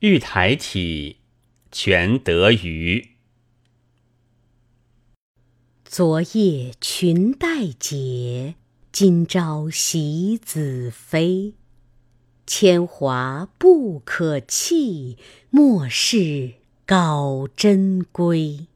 玉台体，全得余。昨夜裙带解，今朝喜子飞。铅华不可弃，莫视高珍归。